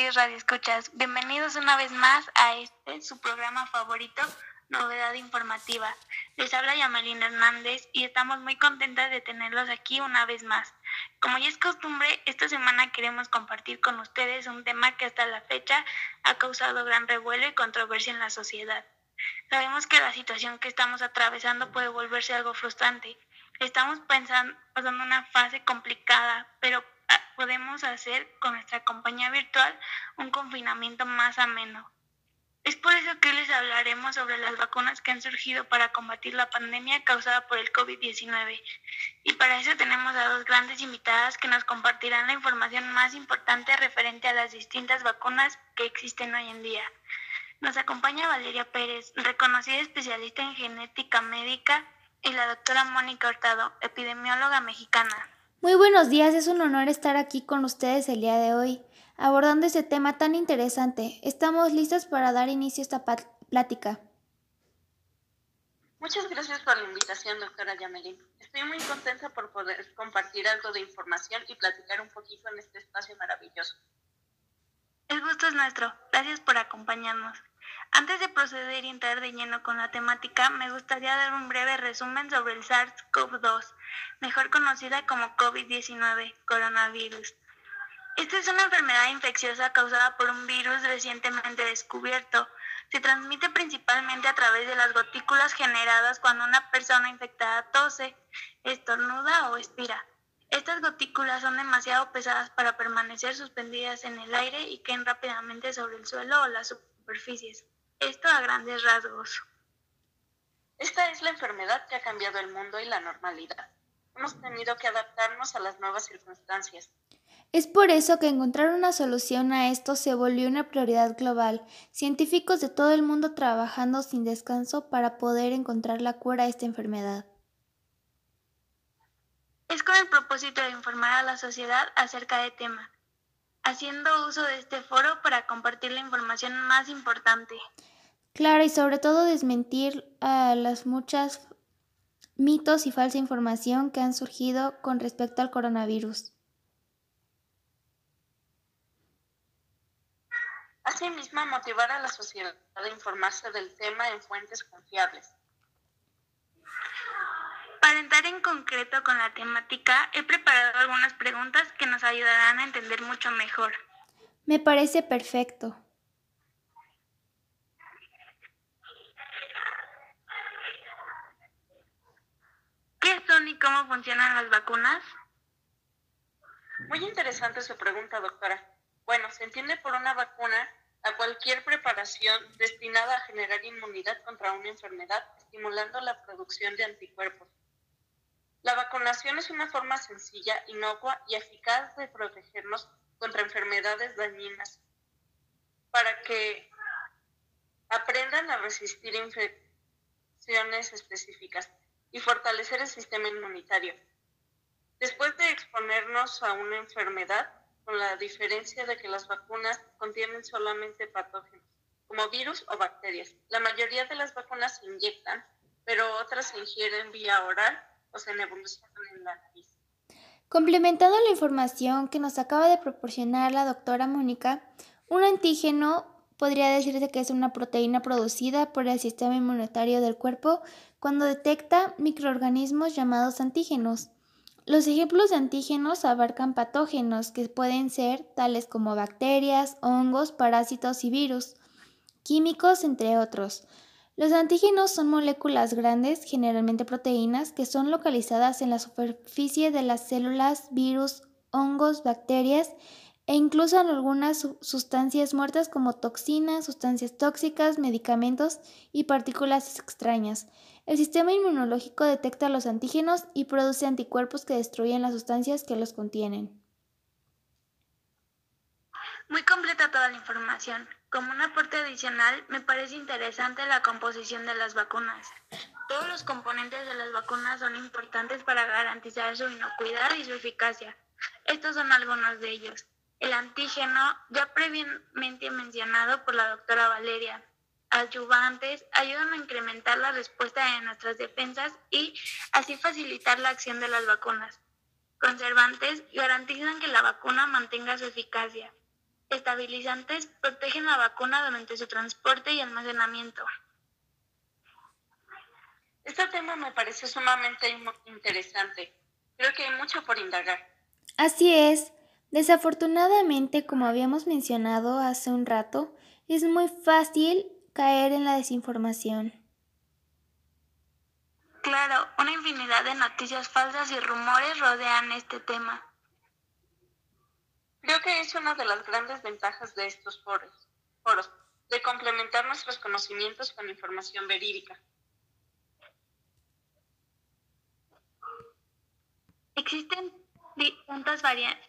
queridos radioescuchas. Bienvenidos una vez más a este, su programa favorito, Novedad Informativa. Les habla Yamelina Hernández y estamos muy contentas de tenerlos aquí una vez más. Como ya es costumbre, esta semana queremos compartir con ustedes un tema que hasta la fecha ha causado gran revuelo y controversia en la sociedad. Sabemos que la situación que estamos atravesando puede volverse algo frustrante. Estamos pensando, pasando una fase complicada, pero podemos hacer con nuestra compañía virtual un confinamiento más ameno. Es por eso que les hablaremos sobre las vacunas que han surgido para combatir la pandemia causada por el COVID-19. Y para eso tenemos a dos grandes invitadas que nos compartirán la información más importante referente a las distintas vacunas que existen hoy en día. Nos acompaña Valeria Pérez, reconocida especialista en genética médica, y la doctora Mónica Hurtado, epidemióloga mexicana. Muy buenos días, es un honor estar aquí con ustedes el día de hoy abordando este tema tan interesante. Estamos listos para dar inicio a esta plática. Muchas gracias por la invitación, doctora Yamelín. Estoy muy contenta por poder compartir algo de información y platicar un poquito en este espacio maravilloso. El gusto es nuestro. Gracias por acompañarnos. Antes de proceder y entrar de lleno con la temática, me gustaría dar un breve resumen sobre el SARS-CoV-2, mejor conocida como COVID-19, coronavirus. Esta es una enfermedad infecciosa causada por un virus recientemente descubierto. Se transmite principalmente a través de las gotículas generadas cuando una persona infectada tose, estornuda o expira. Estas gotículas son demasiado pesadas para permanecer suspendidas en el aire y caen rápidamente sobre el suelo o las superficies. Esto a grandes rasgos. Esta es la enfermedad que ha cambiado el mundo y la normalidad. Hemos tenido que adaptarnos a las nuevas circunstancias. Es por eso que encontrar una solución a esto se volvió una prioridad global, científicos de todo el mundo trabajando sin descanso para poder encontrar la cura a esta enfermedad. Es con el propósito de informar a la sociedad acerca del tema, haciendo uso de este foro para compartir la información más importante. Claro, y sobre todo desmentir a las muchas mitos y falsa información que han surgido con respecto al coronavirus. Asimismo, motivar a la sociedad a informarse del tema en fuentes confiables. Para entrar en concreto con la temática, he preparado algunas preguntas que nos ayudarán a entender mucho mejor. Me parece perfecto. ¿Qué son y cómo funcionan las vacunas? Muy interesante su pregunta, doctora. Bueno, se entiende por una vacuna a cualquier preparación destinada a generar inmunidad contra una enfermedad, estimulando la producción de anticuerpos. La vacunación es una forma sencilla, inocua y eficaz de protegernos contra enfermedades dañinas para que aprendan a resistir infecciones específicas y fortalecer el sistema inmunitario. Después de exponernos a una enfermedad, con la diferencia de que las vacunas contienen solamente patógenos, como virus o bacterias. La mayoría de las vacunas se inyectan, pero otras se ingieren vía oral o en la nariz. Complementando la información que nos acaba de proporcionar la doctora Mónica, un antígeno podría decirse que es una proteína producida por el sistema inmunitario del cuerpo cuando detecta microorganismos llamados antígenos. Los ejemplos de antígenos abarcan patógenos que pueden ser tales como bacterias, hongos, parásitos y virus, químicos, entre otros. Los antígenos son moléculas grandes, generalmente proteínas, que son localizadas en la superficie de las células, virus, hongos, bacterias e incluso en algunas sustancias muertas como toxinas, sustancias tóxicas, medicamentos y partículas extrañas. El sistema inmunológico detecta los antígenos y produce anticuerpos que destruyen las sustancias que los contienen. Muy completa toda la información. Como un aporte adicional, me parece interesante la composición de las vacunas. Todos los componentes de las vacunas son importantes para garantizar su inocuidad y su eficacia. Estos son algunos de ellos. El antígeno, ya previamente mencionado por la doctora Valeria, adyuvantes ayudan a incrementar la respuesta de nuestras defensas y así facilitar la acción de las vacunas. Conservantes garantizan que la vacuna mantenga su eficacia. Estabilizantes protegen la vacuna durante su transporte y almacenamiento. Este tema me parece sumamente interesante. Creo que hay mucho por indagar. Así es. Desafortunadamente, como habíamos mencionado hace un rato, es muy fácil caer en la desinformación. Claro, una infinidad de noticias falsas y rumores rodean este tema. Creo que es una de las grandes ventajas de estos foros, foros de complementar nuestros conocimientos con información verídica. Existen tantas variantes,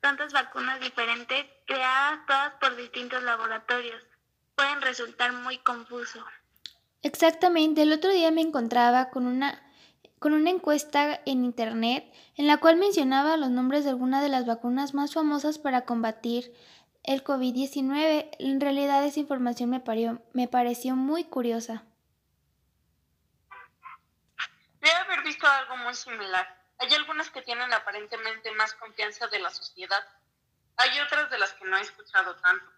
tantas vacunas diferentes creadas todas por distintos laboratorios. Pueden resultar muy confuso. Exactamente, el otro día me encontraba con una con una encuesta en internet en la cual mencionaba los nombres de algunas de las vacunas más famosas para combatir el COVID-19. En realidad esa información me, me pareció muy curiosa. Debe haber visto algo muy similar. Hay algunas que tienen aparentemente más confianza de la sociedad. Hay otras de las que no he escuchado tanto.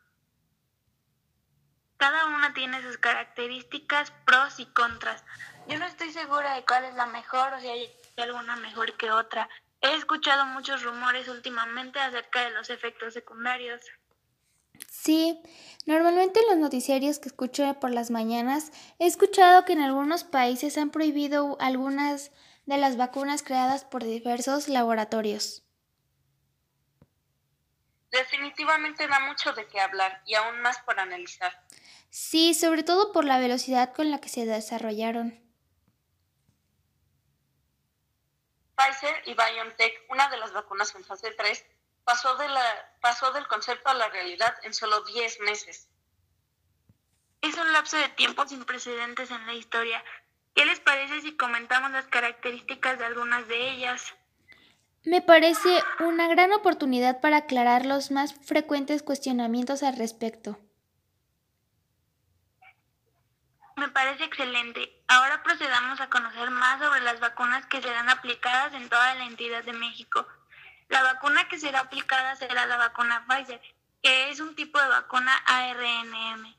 Cada una tiene sus características, pros y contras. Yo no estoy segura de cuál es la mejor o si hay alguna mejor que otra. He escuchado muchos rumores últimamente acerca de los efectos secundarios. Sí, normalmente en los noticiarios que escucho por las mañanas he escuchado que en algunos países han prohibido algunas de las vacunas creadas por diversos laboratorios. Definitivamente da mucho de qué hablar y aún más por analizar. Sí, sobre todo por la velocidad con la que se desarrollaron. Pfizer y BioNTech, una de las vacunas en fase 3, pasó, de la, pasó del concepto a la realidad en solo 10 meses. Es un lapso de tiempo sin precedentes en la historia, ¿Qué les parece si comentamos las características de algunas de ellas? Me parece una gran oportunidad para aclarar los más frecuentes cuestionamientos al respecto. Me parece excelente. Ahora procedamos a conocer más sobre las vacunas que serán aplicadas en toda la entidad de México. La vacuna que será aplicada será la vacuna Pfizer, que es un tipo de vacuna ARNM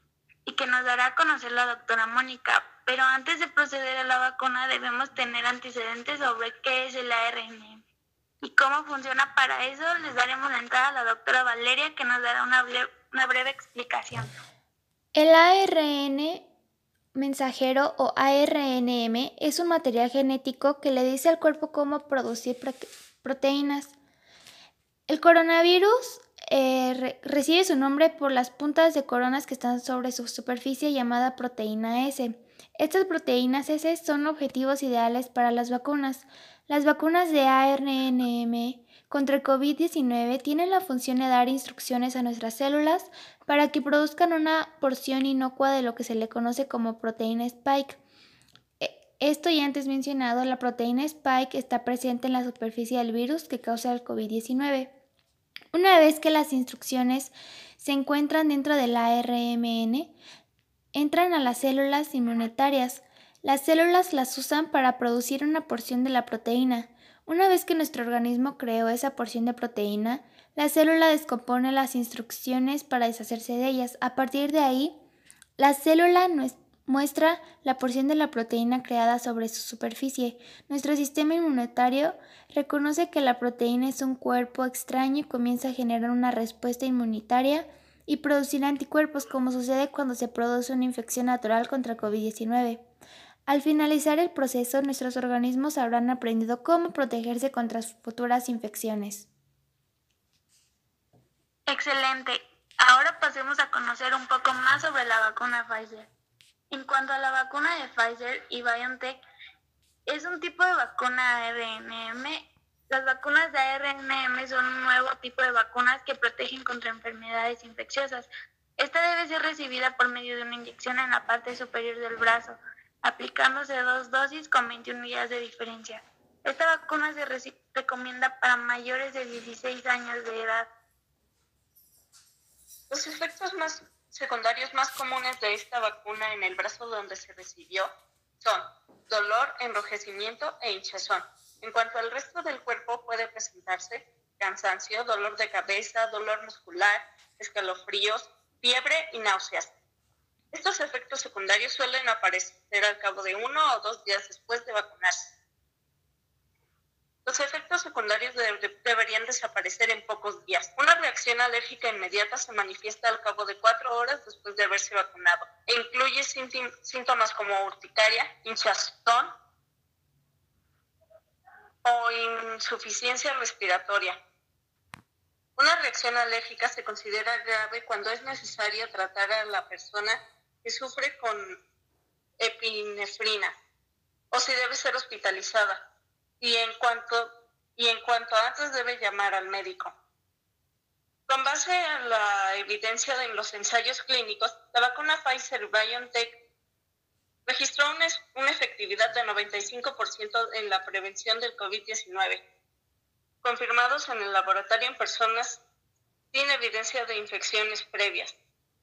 y que nos dará a conocer la doctora Mónica, pero antes de proceder a la vacuna debemos tener antecedentes sobre qué es el ARN y cómo funciona. Para eso les daremos la entrada a la doctora Valeria que nos dará una, una breve explicación. El ARN mensajero o ARNM es un material genético que le dice al cuerpo cómo producir proteínas. El coronavirus eh, recibe su nombre por las puntas de coronas que están sobre su superficie llamada proteína S. Estas proteínas S son objetivos ideales para las vacunas. Las vacunas de ARNM contra el COVID-19 tienen la función de dar instrucciones a nuestras células para que produzcan una porción inocua de lo que se le conoce como proteína spike. E, esto ya antes mencionado, la proteína spike está presente en la superficie del virus que causa el COVID-19. Una vez que las instrucciones se encuentran dentro del ARMN, entran a las células inmunitarias. Las células las usan para producir una porción de la proteína. Una vez que nuestro organismo creó esa porción de proteína, la célula descompone las instrucciones para deshacerse de ellas. A partir de ahí, la célula muestra la porción de la proteína creada sobre su superficie. Nuestro sistema inmunitario reconoce que la proteína es un cuerpo extraño y comienza a generar una respuesta inmunitaria y producir anticuerpos como sucede cuando se produce una infección natural contra COVID-19. Al finalizar el proceso, nuestros organismos habrán aprendido cómo protegerse contra futuras infecciones. Excelente. Ahora pasemos a conocer un poco más sobre la vacuna Pfizer. En cuanto a la vacuna de Pfizer y BioNTech, es un tipo de vacuna RNM las vacunas de ARNM son un nuevo tipo de vacunas que protegen contra enfermedades infecciosas. Esta debe ser recibida por medio de una inyección en la parte superior del brazo, aplicándose dos dosis con 21 días de diferencia. Esta vacuna se recomienda para mayores de 16 años de edad. Los efectos más secundarios más comunes de esta vacuna en el brazo donde se recibió son dolor, enrojecimiento e hinchazón. En cuanto al resto del cuerpo, puede presentarse cansancio, dolor de cabeza, dolor muscular, escalofríos, fiebre y náuseas. Estos efectos secundarios suelen aparecer al cabo de uno o dos días después de vacunarse. Los efectos secundarios deberían desaparecer en pocos días. Una reacción alérgica inmediata se manifiesta al cabo de cuatro horas después de haberse vacunado e incluye síntomas como urticaria, hinchazón o insuficiencia respiratoria. Una reacción alérgica se considera grave cuando es necesario tratar a la persona que sufre con epinefrina o si debe ser hospitalizada y en cuanto, y en cuanto antes debe llamar al médico. Con base en la evidencia de los ensayos clínicos, la vacuna Pfizer-BioNTech registró una, una efectividad de 95% en la prevención del COVID-19, confirmados en el laboratorio en personas sin evidencia de infecciones previas.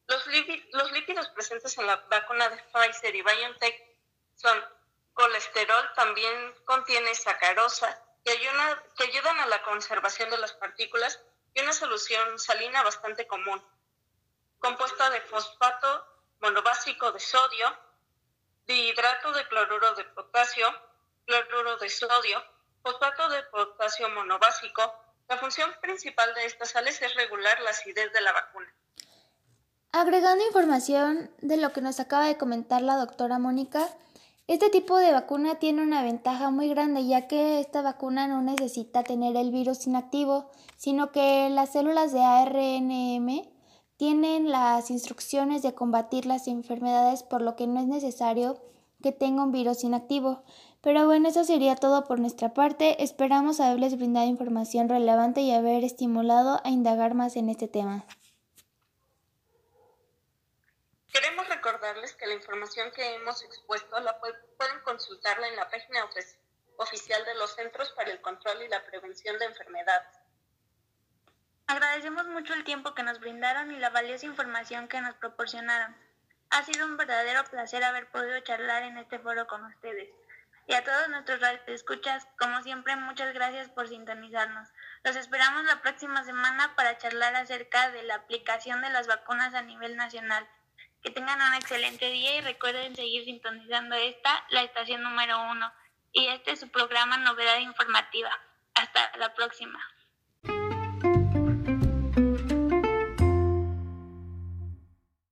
Los, los lípidos presentes en la vacuna de Pfizer y BioNTech son colesterol también contiene sacarosa, que, que ayudan a la conservación de las partículas y una solución salina bastante común, compuesta de fosfato monobásico de sodio, dihidrato de cloruro de potasio, cloruro de sodio, fosfato de potasio monobásico. La función principal de estas sales es regular la acidez de la vacuna. Agregando información de lo que nos acaba de comentar la doctora Mónica, este tipo de vacuna tiene una ventaja muy grande ya que esta vacuna no necesita tener el virus inactivo, sino que las células de ARNM tienen las instrucciones de combatir las enfermedades por lo que no es necesario que tenga un virus inactivo. Pero bueno, eso sería todo por nuestra parte. Esperamos haberles brindado información relevante y haber estimulado a indagar más en este tema. Recordarles que la información que hemos expuesto la pueden consultarla en la página oficial de los Centros para el Control y la Prevención de Enfermedades. Agradecemos mucho el tiempo que nos brindaron y la valiosa información que nos proporcionaron. Ha sido un verdadero placer haber podido charlar en este foro con ustedes. Y a todos nuestros escuchas, como siempre, muchas gracias por sintonizarnos. Los esperamos la próxima semana para charlar acerca de la aplicación de las vacunas a nivel nacional. Que tengan un excelente día y recuerden seguir sintonizando esta, la estación número uno. Y este es su programa Novedad Informativa. Hasta la próxima.